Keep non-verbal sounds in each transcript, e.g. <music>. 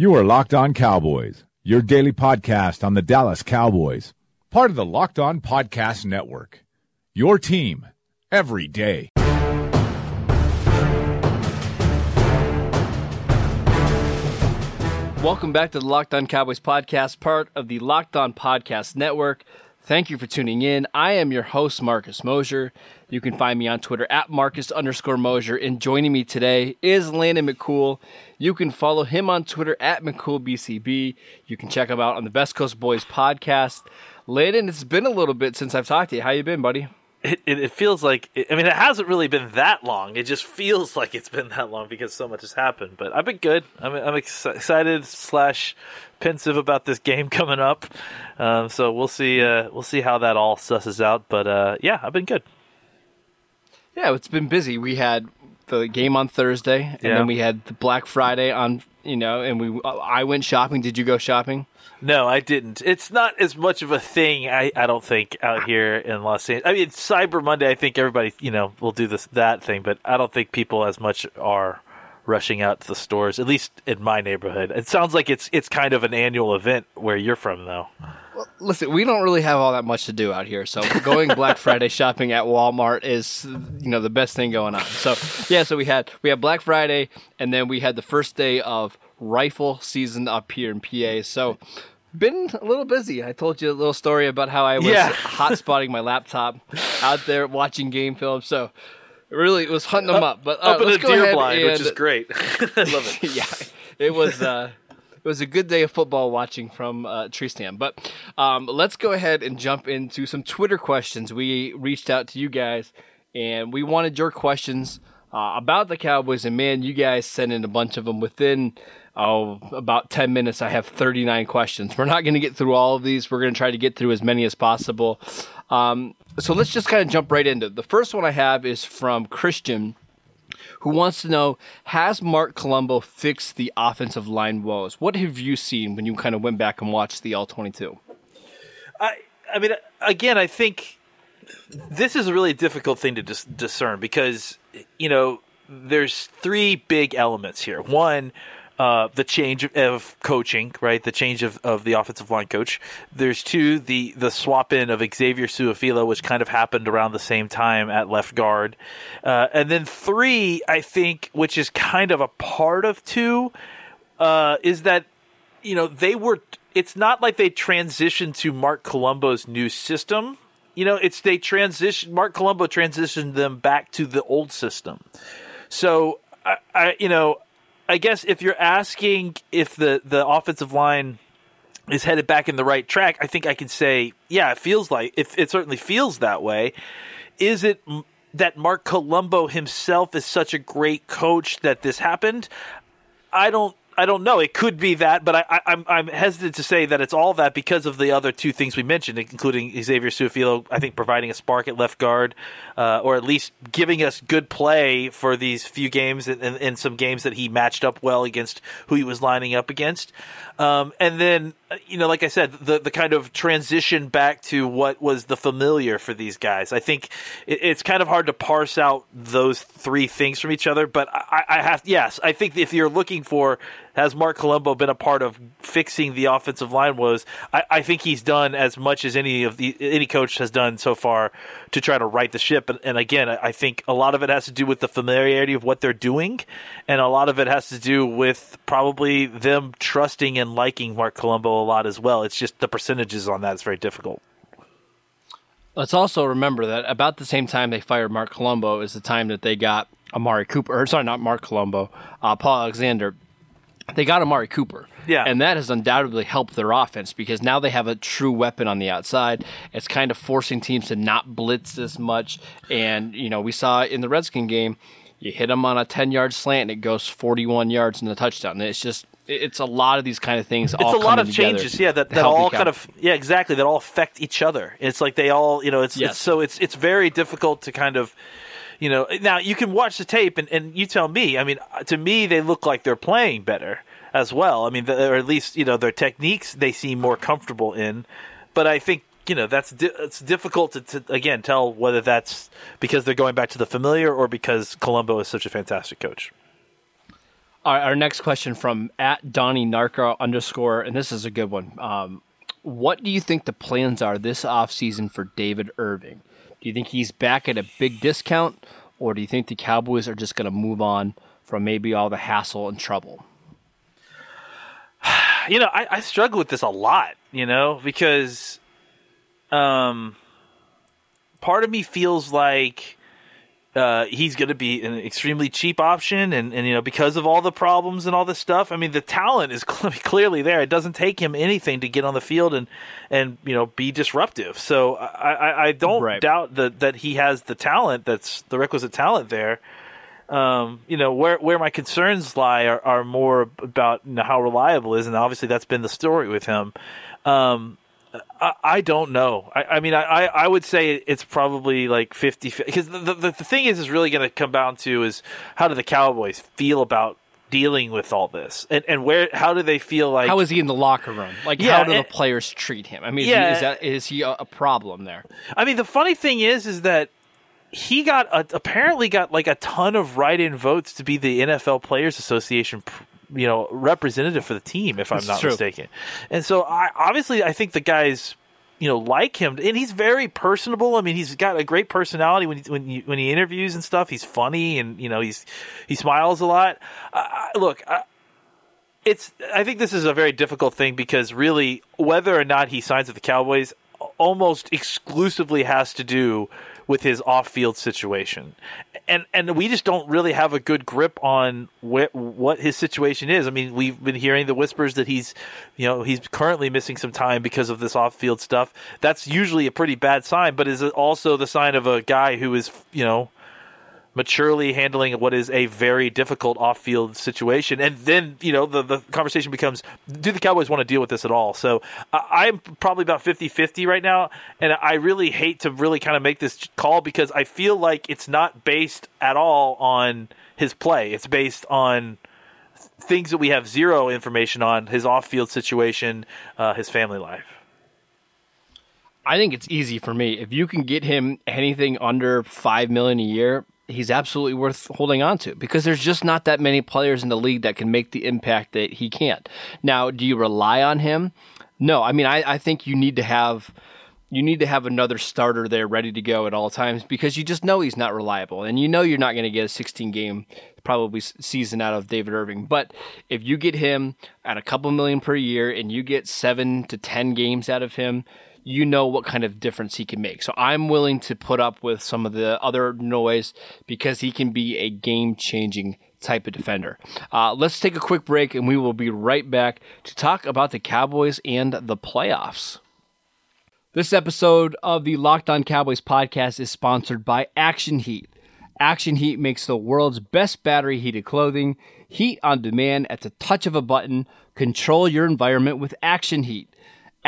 You are Locked On Cowboys, your daily podcast on the Dallas Cowboys, part of the Locked On Podcast Network. Your team every day. Welcome back to the Locked On Cowboys podcast, part of the Locked On Podcast Network. Thank you for tuning in. I am your host, Marcus Mosher. You can find me on Twitter at Marcus underscore Mosher. And joining me today is Landon McCool. You can follow him on Twitter at McCoolBCB. You can check him out on the Best Coast Boys podcast. Landon, it's been a little bit since I've talked to you. How you been, buddy? It, it, it feels like I mean it hasn't really been that long. It just feels like it's been that long because so much has happened. But I've been good. I'm I'm ex- excited slash pensive about this game <laughs> coming up. Um, so we'll see uh, we'll see how that all susses out. But uh, yeah, I've been good. Yeah, it's been busy. We had the game on Thursday, and Yeah. then we had the Black Friday on. You know, and we I went shopping. Did you go shopping? No, I didn't. It's not as much of a thing. I, I don't think out here in Los Angeles. I mean, Cyber Monday. I think everybody you know will do this that thing, but I don't think people as much are rushing out to the stores. At least in my neighborhood. It sounds like it's it's kind of an annual event where you're from, though. Listen, we don't really have all that much to do out here, so going Black <laughs> Friday shopping at Walmart is, you know, the best thing going on. So yeah, so we had we had Black Friday, and then we had the first day of rifle season up here in PA. So been a little busy. I told you a little story about how I was Yeah. hot spotting my laptop out there watching game film. So really, it was hunting them up. But uh, Up in a deer blind, which is great. <laughs> I love it. <laughs> yeah, it was uh, it was a good day of football watching from uh, tree stand. But um, let's go ahead and jump into some Twitter questions. We reached out to you guys, and we wanted your questions uh, about the Cowboys. And man, you guys sent in a bunch of them within. Oh, about 10 minutes. I have 39 questions. We're not going to get through all of these. We're going to try to get through as many as possible. Um, so let's just kind of jump right into it. The first one I have is from Christian who wants to know Has Marc Colombo fixed the offensive line woes? What have you seen when you kind of went back and watched the L 22? I, I mean, again, I think this is a really difficult thing to dis- discern because you know there's three big elements here. One, uh, the change of, coaching, right? The change of, of the offensive line coach. There's two, the the swap in of Xavier Su'a-Filo, which kind of happened around the same time at left guard, uh, and then three, I think, which is kind of a part of two, uh, is that you know they were it's not like they transitioned to marc colombo's new system you know it's they transition marc colombo transitioned them back to the old system so i, I you know i guess if you're asking if the the offensive line is headed back in the right track i think i can say yeah it feels like it, it certainly feels that way is it that marc colombo himself is such a great coach that this happened I don't. I don't know. It could be that, but I, I, I'm I'm hesitant to say that it's all that because of the other two things we mentioned, including Xavier Su'a-Filo. I think providing a spark at left guard, uh, or at least giving us good play for these few games and, and, and some games that he matched up well against who he was lining up against. Um, and then, you know, like I said, the the kind of transition back to what was the familiar for these guys. I think it, it's kind of hard to parse out those three things from each other. But I, I have, yes, I think if you're looking for has Marc Colombo been a part of fixing the offensive line woes? I, I think he's done as much as any of the any coach has done so far to try to right the ship. And, and again, I think a lot of it has to do with the familiarity of what they're doing, and a lot of it has to do with probably them trusting and liking Marc Colombo a lot as well. It's just the percentages on that is very difficult. Let's also remember that about the same time they fired Marc Colombo is the time that they got Amari Cooper. Or sorry, not Mark Colombo, uh, Paul Alexander. They got Amari Cooper. Yeah. And that has undoubtedly helped their offense because now they have a true weapon on the outside. It's kind of forcing teams to not blitz as much. And, you know, we saw in the Redskin game, you hit them on a 10 yard slant and it goes 41 yards in the touchdown. It's just, it's a lot of these kind of things. it's a lot of changes yeah that, that all kind of yeah exactly that all affect each other it's like they all you know it's, Yes. it's so it's it's very difficult to kind of you know now you can watch the tape and, and you tell me i mean to me they look like they're playing better as well i mean the, or at least you know their techniques they seem more comfortable in but i think you know that's di- it's difficult to, to again tell whether that's because they're going back to the familiar or because colombo is such a fantastic coach Our, our next question from at Donnie Narca underscore, and this is a good one. Um, what do you think the plans are this offseason for David Irving? Do you think he's back at a big discount, or do you think the Cowboys are just going to move on from maybe all the hassle and trouble? <sighs> You know, I, I struggle with this a lot, you know, because um, part of me feels like uh, he's going to be an extremely cheap option, and, and you know because of all the problems and all this stuff. I mean, the talent is <laughs> clearly there. It doesn't take him anything to get on the field and and you know be disruptive. So I, I, I don't right. doubt that that he has the talent. That's the requisite talent there. Um, you know where where my concerns lie are, are more about you know, how reliable is, and obviously that's been the story with him. Um, I, I don't know. I, I mean, I, I would say it's probably like 50 because the, the, the thing is, is really going to come down to is how do the Cowboys feel about dealing with all this? And and where how do they feel like how is he in the locker room? Like yeah, how do and, the players treat him? I mean yeah, is, that is he a, a, problem there? I mean the funny thing is is that he got a, apparently got like a ton of write-in votes to be the nfl players association you know representative for the team if I'm not true. mistaken. And so I obviously I think the guys you know like him and he's very personable. I mean he's got a great personality when he, when you, when he interviews and stuff. He's funny and you know he's he smiles a lot. Uh, look, I, it's I think this is a very difficult thing because really whether or not he signs with the Cowboys almost exclusively has to do with his off-field situation, and and we just don't really have a good grip on wh- what his situation is. I mean, we've been hearing the whispers that he's, you know, he's currently missing some time because of this off-field stuff. That's usually a pretty bad sign, but is also the sign of a guy who is, you know, maturely handling what is a very difficult off-field situation. And then you know the the conversation becomes: Do the Cowboys want to deal with this at all? So I'm probably about 50-50 right now, and I really hate to really kind of make this call because I feel like it's not based at all on his play. It's based on things that we have zero information on: his off-field situation, uh, his family life. I think it's easy for me. If you can get him anything under five million a year, he's absolutely worth holding on to because there's just not that many players in the league that can make the impact that he can't. Now, do you rely on him? No, I mean, I, I think you need to have you need to have another starter there ready to go at all times because you just know he's not reliable and you know you're not going to get a 16 game probably season out of David Irving. But if you get him at a couple million per year and you get 7 to 10 games out of him, you know what kind of difference he can make. So I'm willing to put up with some of the other noise because he can be a game changing type of defender. Uh, let's take a quick break and we will be right back to talk about the Cowboys and the playoffs. This episode of the Locked On Cowboys podcast is sponsored by Action Heat. Action Heat makes the world's best battery heated clothing. Heat on demand at the touch of a button. Control your environment with Action Heat.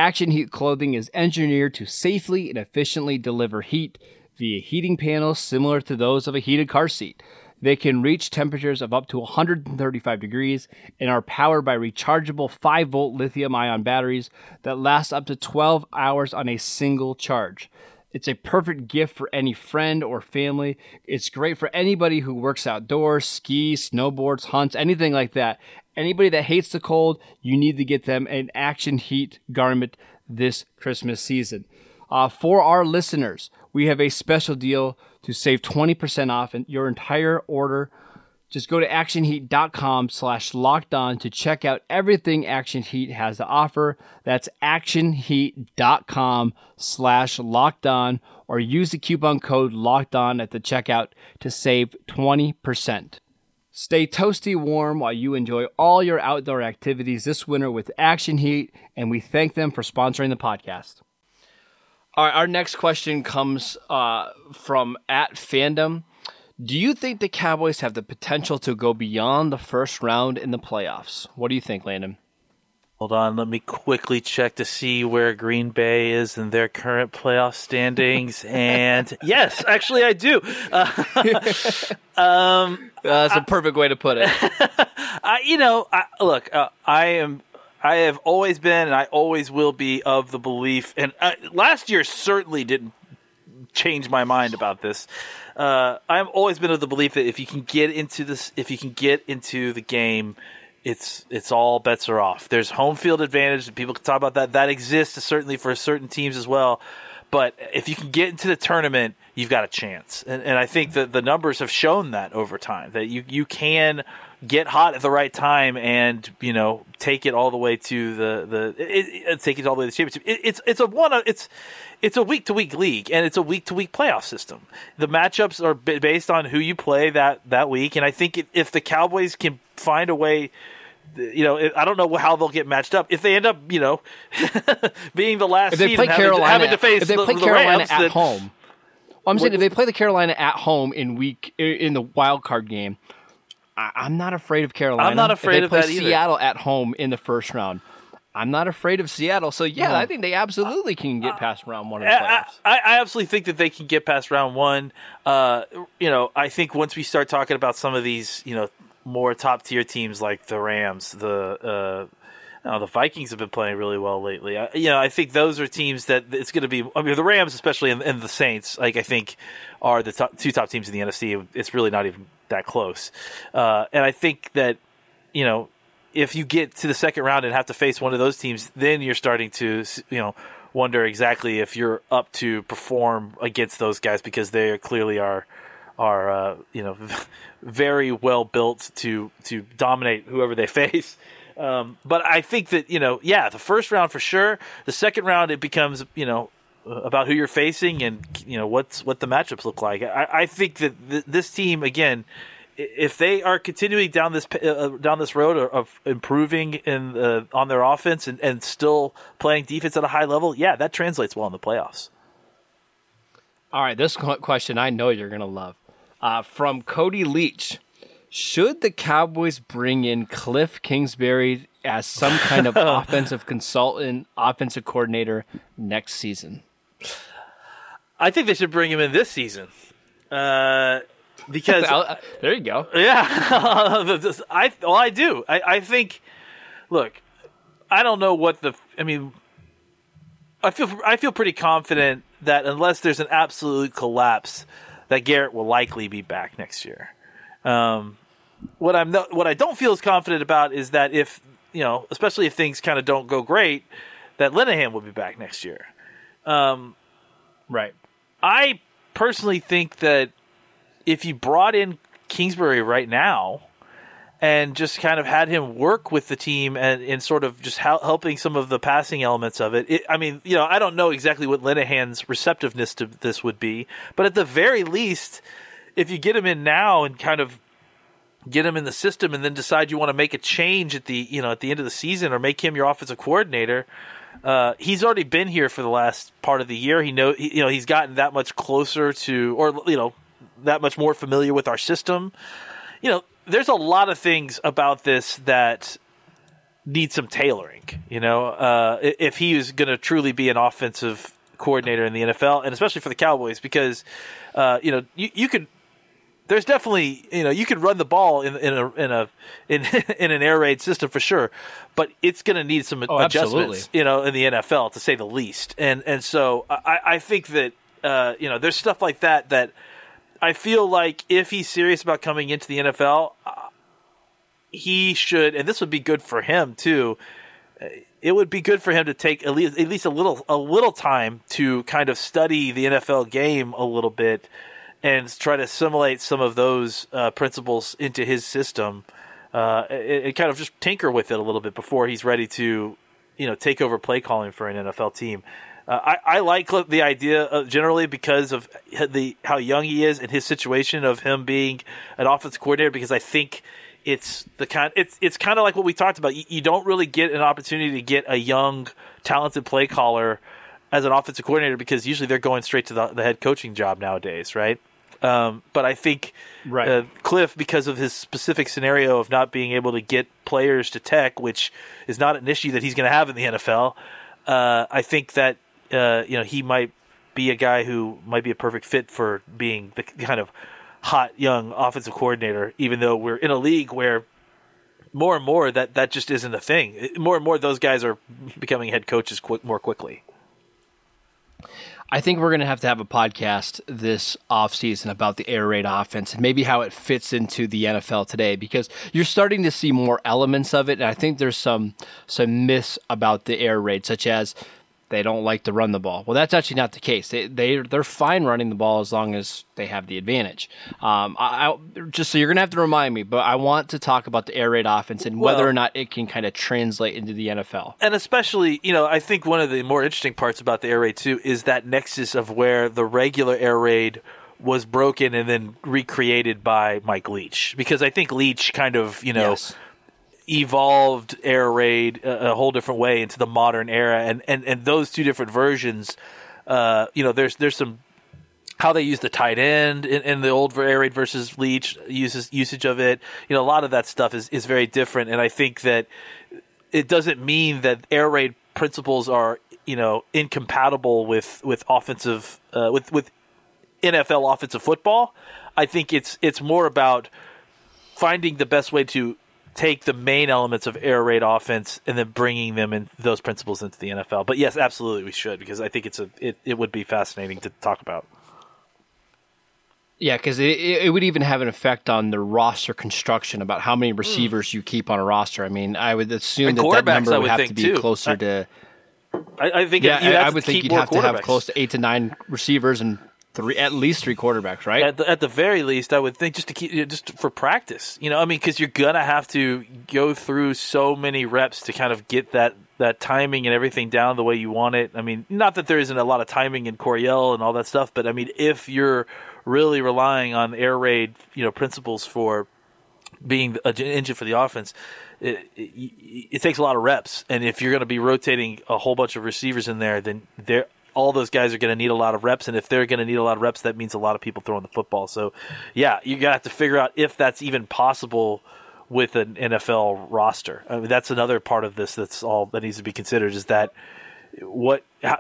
Action Heat clothing is engineered to safely and efficiently deliver heat via heating panels similar to those of a heated car seat. They can reach temperatures of up to 135 degrees and are powered by rechargeable 5 volt lithium ion batteries that last up to 12 hours on a single charge. It's a perfect gift for any friend or family. It's great for anybody who works outdoors, skis, snowboards, hunts, anything like that. Anybody that hates the cold, you need to get them an Action Heat garment this Christmas season. Uh, for our listeners, we have a special deal to save 20% off your entire order. Just go to actionheat.com slash locked on to check out everything Action Heat has to offer. That's actionheat.com slash locked on or use the coupon code locked on at the checkout to save 20%. Stay toasty warm while you enjoy all your outdoor activities this winter with Action Heat, and we thank them for sponsoring the podcast. All right, our next question comes uh, from at fandom. Do you think the Cowboys have the potential to go beyond the first round in the playoffs? What do you think, Landon? Hold on, let me quickly check to see where Green Bay is in their current playoff standings. <laughs> and yes, actually, I do. Uh, <laughs> um, that's a perfect way to put it. <laughs> I, you know, I, look, uh, I am. I have always been, and I always will be, of the belief. And uh, last year certainly didn't change my mind about this. Uh, I've always been of the belief that if you can get into this, if you can get into the game, it's it's all bets are off. There's home field advantage, and people can talk about that. That exists certainly for certain teams as well. But if you can get into the tournament, you've got a chance. And, and I think that the numbers have shown that over time that you you can get hot at the right time and you know take it all the way to the the it, it, take it all the way to the championship. It, it's it's a one it's it's a week to week league and it's a week to week playoff system. The matchups are based on who you play that that week, and I think if the Cowboys can find a way you know, I don't know how they'll get matched up. If they end up, you know, <laughs> being the last if they play Carolina, having, to, having to face if they the, play the Carolina Rams, at then, home, well, I'm saying if they play the Carolina at home in week in the wild card game, I, am not afraid of Carolina. I'm not afraid if they of play that either. Seattle at home in the first round. I'm not afraid of Seattle. So yeah. I think they absolutely can get past round one of the I. I, I absolutely think that they can get past round one. Uh, you know, I think once we start talking about some of these, you know, more top tier teams like the Rams, the uh, know, the Vikings have been playing really well lately. I, you know, I think those are teams that it's going to be. I mean, the Rams, especially, and, and the Saints, like I think, are the top, two top teams in the NFC. It's really not even that close. Uh, and I think that you know, if you get to the second round and have to face one of those teams, then you're starting to you know wonder exactly if you're up to perform against those guys because they clearly are are uh, you know <laughs> very well built to to dominate whoever they <laughs> face. Um, but I think that you know, yeah, the first round for sure. The second round, it becomes you know about who you're facing and you know what's what the matchups look like. I, I think that th- this team again, if they are continuing down this uh, down this road of- improving in the, on their offense and, and still playing defense at a high level, yeah, that translates well in the playoffs. All right, this question I know you're going to love. Uh, from Cody Leach. Should the Cowboys bring in Cliff Kingsbury as some kind of <laughs> offensive consultant, offensive coordinator next season? I think they should bring him in this season. Uh, because <laughs> Uh, there you go. Yeah, <laughs> I well, I do. I, I think. Look, I don't know what the. I mean, I feel I feel pretty confident that unless there's an absolute collapse, that Garrett will likely be back next year. Um, what I'm not, what I don't feel as confident about is that if you know, especially if things kind of don't go great, that Linehan will be back next year. Right. I personally think that if you brought in Kingsbury right now and just kind of had him work with the team and, and sort of just hel- helping some of the passing elements of it, it, I mean, you know, I don't know exactly what Linehan's receptiveness to this would be, but at the very least, if you get him in now and kind of get him in the system and then decide you want to make a change at the you know at the end of the season or make him your offensive coordinator uh, he's already been here for the last part of the year. He know he, you know he's gotten that much closer to, or you know, that much more familiar with our system. You know, there's a lot of things about this that need some tailoring. You know, uh, if he is going to truly be an offensive coordinator in the NFL, and especially for the Cowboys, because uh, you know you, you could there's definitely you know you could run the ball in in a in a in, <laughs> in an air raid system for sure, but it's going to need some Oh, absolutely. adjustments, you know, in the NFL to say the least. And and so I, I think that uh, you know there's stuff like that that I feel like if he's serious about coming into the NFL, uh, he should, and this would be good for him too. uh, It would be good for him to take at least at least a little a little time to kind of study the NFL game a little bit and try to assimilate some of those uh, principles into his system. Uh, and, and kind of just tinker with it a little bit before he's ready to, you know, take over play calling for an NFL team. Uh, I, I like the idea uh, generally because of the how young he is and his situation of him being an offensive coordinator. Because I think it's the kind it's it's kind of like what we talked about. You, you don't really get an opportunity to get a young, talented play caller as an offensive coordinator because usually they're going straight to the, the head coaching job nowadays, right? Um, but I think Right. uh, Cliff, because of his specific scenario of not being able to get players to tech, which is not an issue that he's going to have in the NFL, uh, I think that uh, you know he might be a guy who might be a perfect fit for being the kind of hot young offensive coordinator. Even though we're in a league where more and more that that just isn't a thing. More and more those guys are becoming head coaches more quickly. I think we're going to have to have a podcast this offseason about the air raid offense and maybe how it fits into the NFL today because you're starting to see more elements of it. And I think there's some some myths about the air raid, such as they don't like to run the ball. Well, that's actually not the case. They they they're fine running the ball as long as they have the advantage. Um, I, I just so you're gonna have to remind me, but I want to talk about the air raid offense and whether Well- or not it can kind of translate into the NFL. and especially, you know, I think one of the more interesting parts about the air raid too is that nexus of where the regular air raid was broken and then recreated by Mike Leach because I think Leach kind of, you know, Yes. Evolved air raid a, a whole different way into the modern era. And and and those two different versions uh you know there's there's some how they use the tight end in, in the old air raid versus leach uses usage of it. You know a lot of that stuff is is very different. And i think that it doesn't mean that air raid principles are you know incompatible with with offensive uh, with with NFL offensive football. I think it's it's more about finding the best way to take the main elements of air raid offense and then bringing them in those principles into the NFL. But yes, absolutely we should because I think it's a it, it would be fascinating to talk about. Yeah, because it, it would even have an effect on the roster construction about how many hmm. receivers you keep on a roster. I mean, I would assume And that that number would, would have to be too. closer I- to. I, I think Yeah, I, I would think you'd have to have close to eight to nine receivers and three, at least three quarterbacks, right? At the, at the very least, I would think just to keep just for practice. You know, I mean, because you're gonna have to go through so many reps to kind of get that that timing and everything down the way you want it. I mean, not that there isn't a lot of timing in Coryell and all that stuff, but I mean, if you're really relying on air raid, you know, principles for being an engine for the offense, it, it, it takes a lot of reps. And if you're going to be rotating a whole bunch of receivers in there, then they're, all those guys are going to need a lot of reps. And if they're going to need a lot of reps, that means a lot of people throwing the football. So, yeah, you got to have to figure out if that's even possible with an NFL roster. I mean, that's another part of this that's all that needs to be considered is that what how,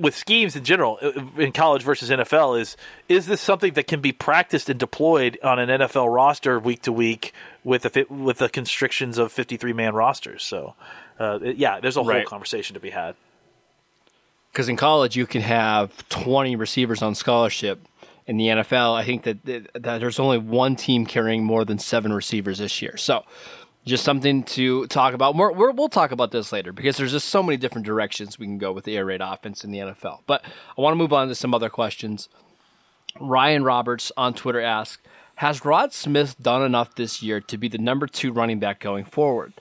with schemes in general in college versus NFL is is this something that can be practiced and deployed on an NFL roster week to week with the fit- with the constrictions of 53 man rosters so uh, yeah there's a whole Right. conversation to be had Because in college you can have twenty receivers on scholarship. In the NFL, I think that, that, there's only one team carrying more than seven receivers this year. So, just something to talk about. We're, we'll talk about this later because there's just so many different directions we can go with the air raid offense in the NFL. But I want to move on to some other questions. Ryan Roberts on Twitter asks, "Has Rod Smith done enough this year to be the number two running back going forward?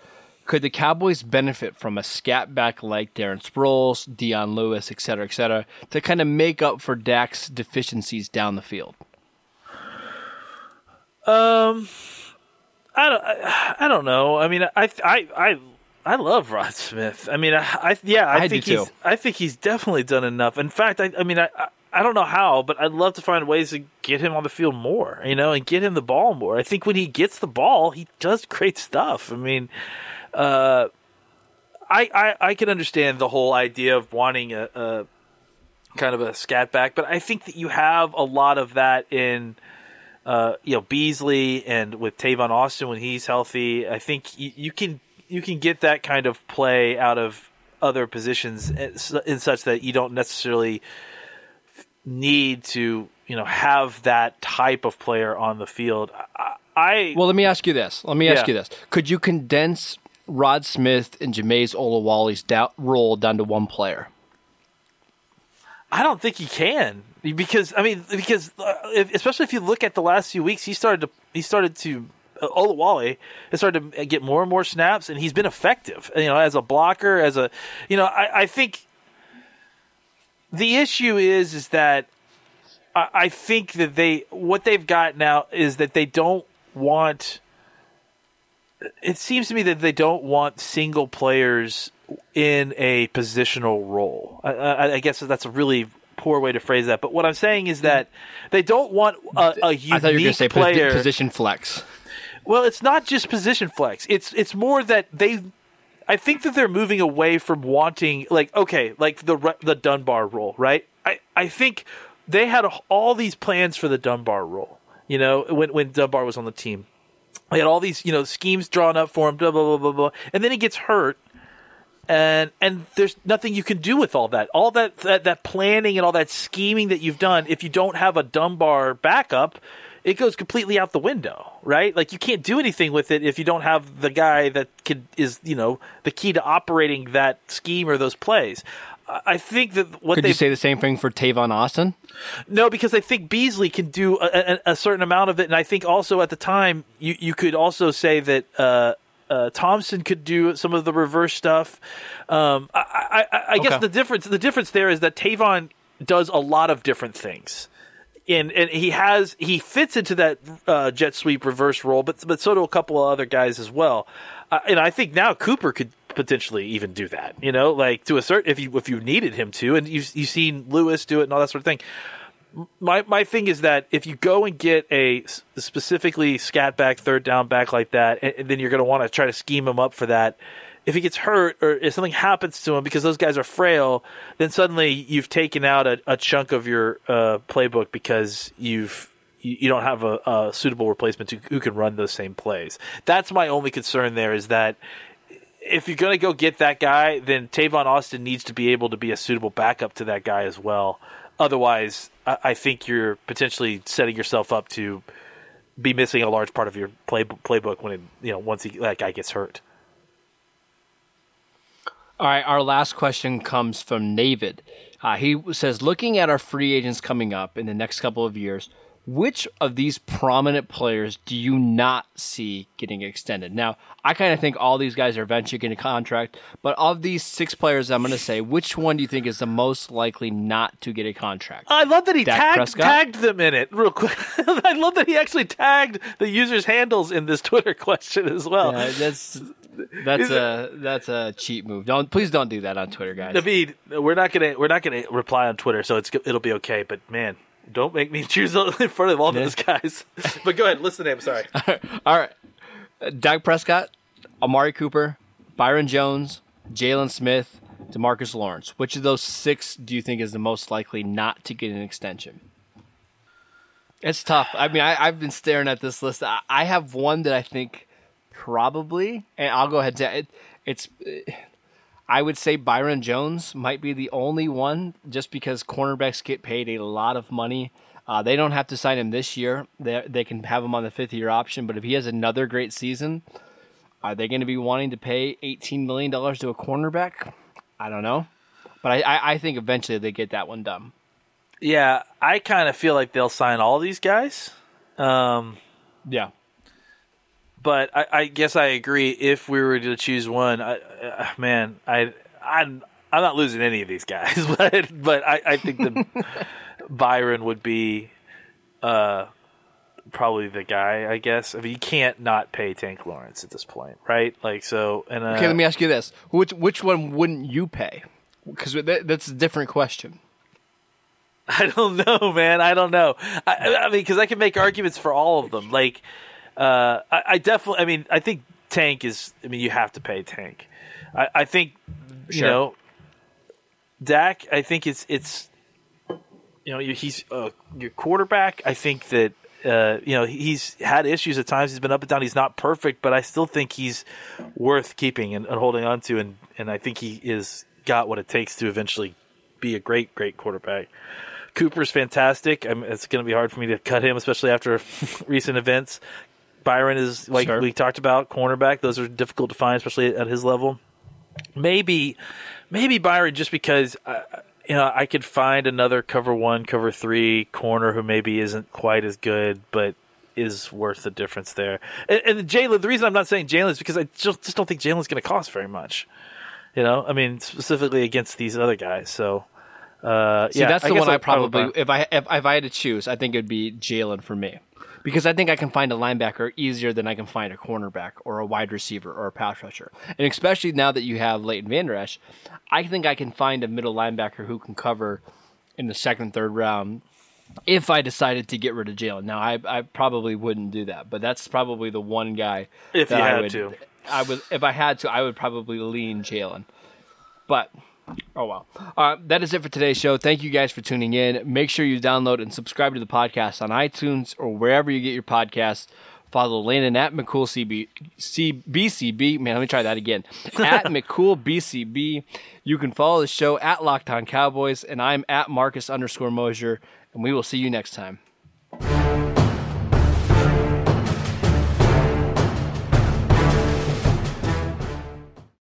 Could the Cowboys benefit from a scat back like Darren Sproles, Dion Lewis, et cetera, et cetera, to kind of make up for Dak's deficiencies down the field?" Um, I don't. I, I don't know. I mean, I, I, I, I love Rod Smith. I mean, I, I yeah, I, I think he's. too. I think he's definitely done enough. In fact, I, I mean, I, I don't know how, but I'd love to find ways to get him on the field more. You know, and get him the ball more. I think when he gets the ball, he does great stuff. I mean, uh, I, I, I can understand the whole idea of wanting a, a kind of a scat back, but I think that you have a lot of that in uh, you know Beasley and with Tavon Austin when he's healthy. I think you, you can you can get that kind of play out of other positions in in such that you don't necessarily need to you know have that type of player on the field. I, Well, let me ask you this. Let me ask Yeah. you this: Could you condense Rod Smith and Jamize Olawale's da- role down to one player? I don't think he can because I mean because uh, if, especially if you look at the last few weeks, he started to he started to uh, Olawale has started to get more and more snaps, and he's been effective. You know, as a blocker, as a you know, I, I think the issue is is that I, I think that they what they've got now is that they don't want. It seems to me that they don't want single players in a positional role. I, I, I guess that's a really poor way to phrase that. But what I'm saying is that they don't want a, a unique I thought you were say player. position flex. Well, it's not just position flex. It's it's more that they. I think that they're moving away from wanting like okay, like the the Dunbar role, right? I I think they had all these plans for the Dunbar role. You know, when when Dunbar was on the team, they had all these you know schemes drawn up for him, blah blah blah blah blah, and then he gets hurt. and and there's nothing you can do with all that. All that, that that planning and all that scheming that you've done, if you don't have a Dunbar backup, it goes completely out the window, right? Like you can't do anything with it if you don't have the guy that could is you know the key to operating that scheme or those plays. I think that what could they you say the same thing for Tavon Austin? no, because I think Beasley can do a, a, a, certain amount of it, and I think also at the time you you could also say that uh, uh, Thompson could do some of the reverse stuff. Um, I, I, I guess Okay. the difference the difference there is that Tavon does a lot of different things. And, and he has he fits into that uh, jet sweep reverse role, but but so do a couple of other guys as well. Uh, and I think now Cooper could potentially even do that. You know, like to assert if you if you needed him to, and you've you've seen Lewis do it and all that sort of thing my my thing is that if you go and get a specifically scat back third down back like that, and, and then you're going to want to try to scheme him up for that. If he gets hurt or if something happens to him because those guys are frail, then suddenly you've taken out a, a chunk of your uh, playbook because you've you, don't have a, a suitable replacement who, who can run those same plays. That's my only concern there is that if you're going to go get that guy, then Tavon Austin needs to be able to be a suitable backup to that guy as well. Otherwise, I, I think you're potentially setting yourself up to be missing a large part of your play, playbook when it, you know once he, that guy gets hurt. All right, our last question comes from David. Uh, he says, looking at our free agents coming up in the next couple of years, which of these prominent players do you not see getting extended? Now, I kind of think all these guys are eventually getting a contract, but of these six players, I'm going to say, which one do you think is the most likely not to get a contract? I love that he tagged tagged them in it real quick. <laughs> I love that he actually tagged the users' handles in this Twitter <laughs> question as well. Uh, that's that's a that's a cheat move. Don't please don't do that on Twitter, guys. David, we're not gonna we're not gonna reply on Twitter, so it's it'll be okay. But man, don't make me <laughs> choose in front of all those guys. <laughs> but go ahead, listen to him. Sorry. <laughs> All right. Uh, Dak Prescott, Amari Cooper, Byron Jones, Jaylon Smith, DeMarcus Lawrence. Which of those six do you think is the most likely not to get an extension? It's tough. I mean, I, I've been staring at this list. I, I have one that I think probably, and I'll go ahead say it, it's. I would say Byron Jones might be the only one, just because cornerbacks get paid a lot of money. Uh, they don't have to sign him this year. They they can have him on the fifth year option. But if he has another great season, are they going to be wanting to pay eighteen million dollars to a cornerback? I don't know, but I, I, I think eventually they get that one done. Yeah, I kind of feel like they'll sign all these guys. Um, Yeah, but I, I guess I agree. If we were to choose one, I, uh, man, I, I'm, I'm not losing any of these guys, <laughs> but but I, I think that <laughs> Byron would be, uh, probably the guy. I guess. I mean, you can't not pay Tank Lawrence at this point, right? Like so. And uh, Okay, let me ask you this: which which one wouldn't you pay? Because that, that's a different question. <laughs> I don't know, man. I don't know. I, I mean, because I can make arguments for all of them. Like, uh, I, I definitely. I mean, I think Tank is. I mean, you have to pay Tank. I, I think you Sure. know, Dak. I think it's it's. You know, he's uh, your quarterback. I think that uh, you know he's had issues at times. He's been up and down. He's not perfect, but I still think he's worth keeping and, and holding on to. And and I think he is got what it takes to eventually be a great, great quarterback. Cooper's fantastic. I mean, it's going to be hard for me to cut him, especially after <laughs> recent events. Byron is like Sure. we talked about, cornerback. Those are difficult to find, especially at his level. Maybe, maybe Byron, just because uh, you know I could find another cover one, cover three corner who maybe isn't quite as good, but is worth the difference there. And, and Jaylon, the reason I'm not saying Jaylon is because I just, just don't think Jaylon's going to cost very much. You know, I mean, specifically against these other guys. So, uh, See, yeah, that's the guess one I would probably buy- if I if, if I had to choose, I think it'd be Jaylon for me, because I think I can find a linebacker easier than I can find a cornerback or a wide receiver or a pass rusher, and especially now that you have Leighton Vander Esch, I think I can find a middle linebacker who can cover in the second, third round. If I decided to get rid of Jaylon, now I I probably wouldn't do that, but that's probably the one guy If that you I would, to. I would if I had to, I would probably lean Jaylon. But oh wow. Uh, that is it for today's show. Thank you guys for tuning in. Make sure you download and subscribe to the podcast on iTunes or wherever you get your podcasts. Follow Landon at McCool CB, C, BCB. Man, let me try that again. <laughs> at McCool BCB. You can follow the show at Locked On Cowboys, and I'm at Marcus underscore Mosher, and we will see you next time.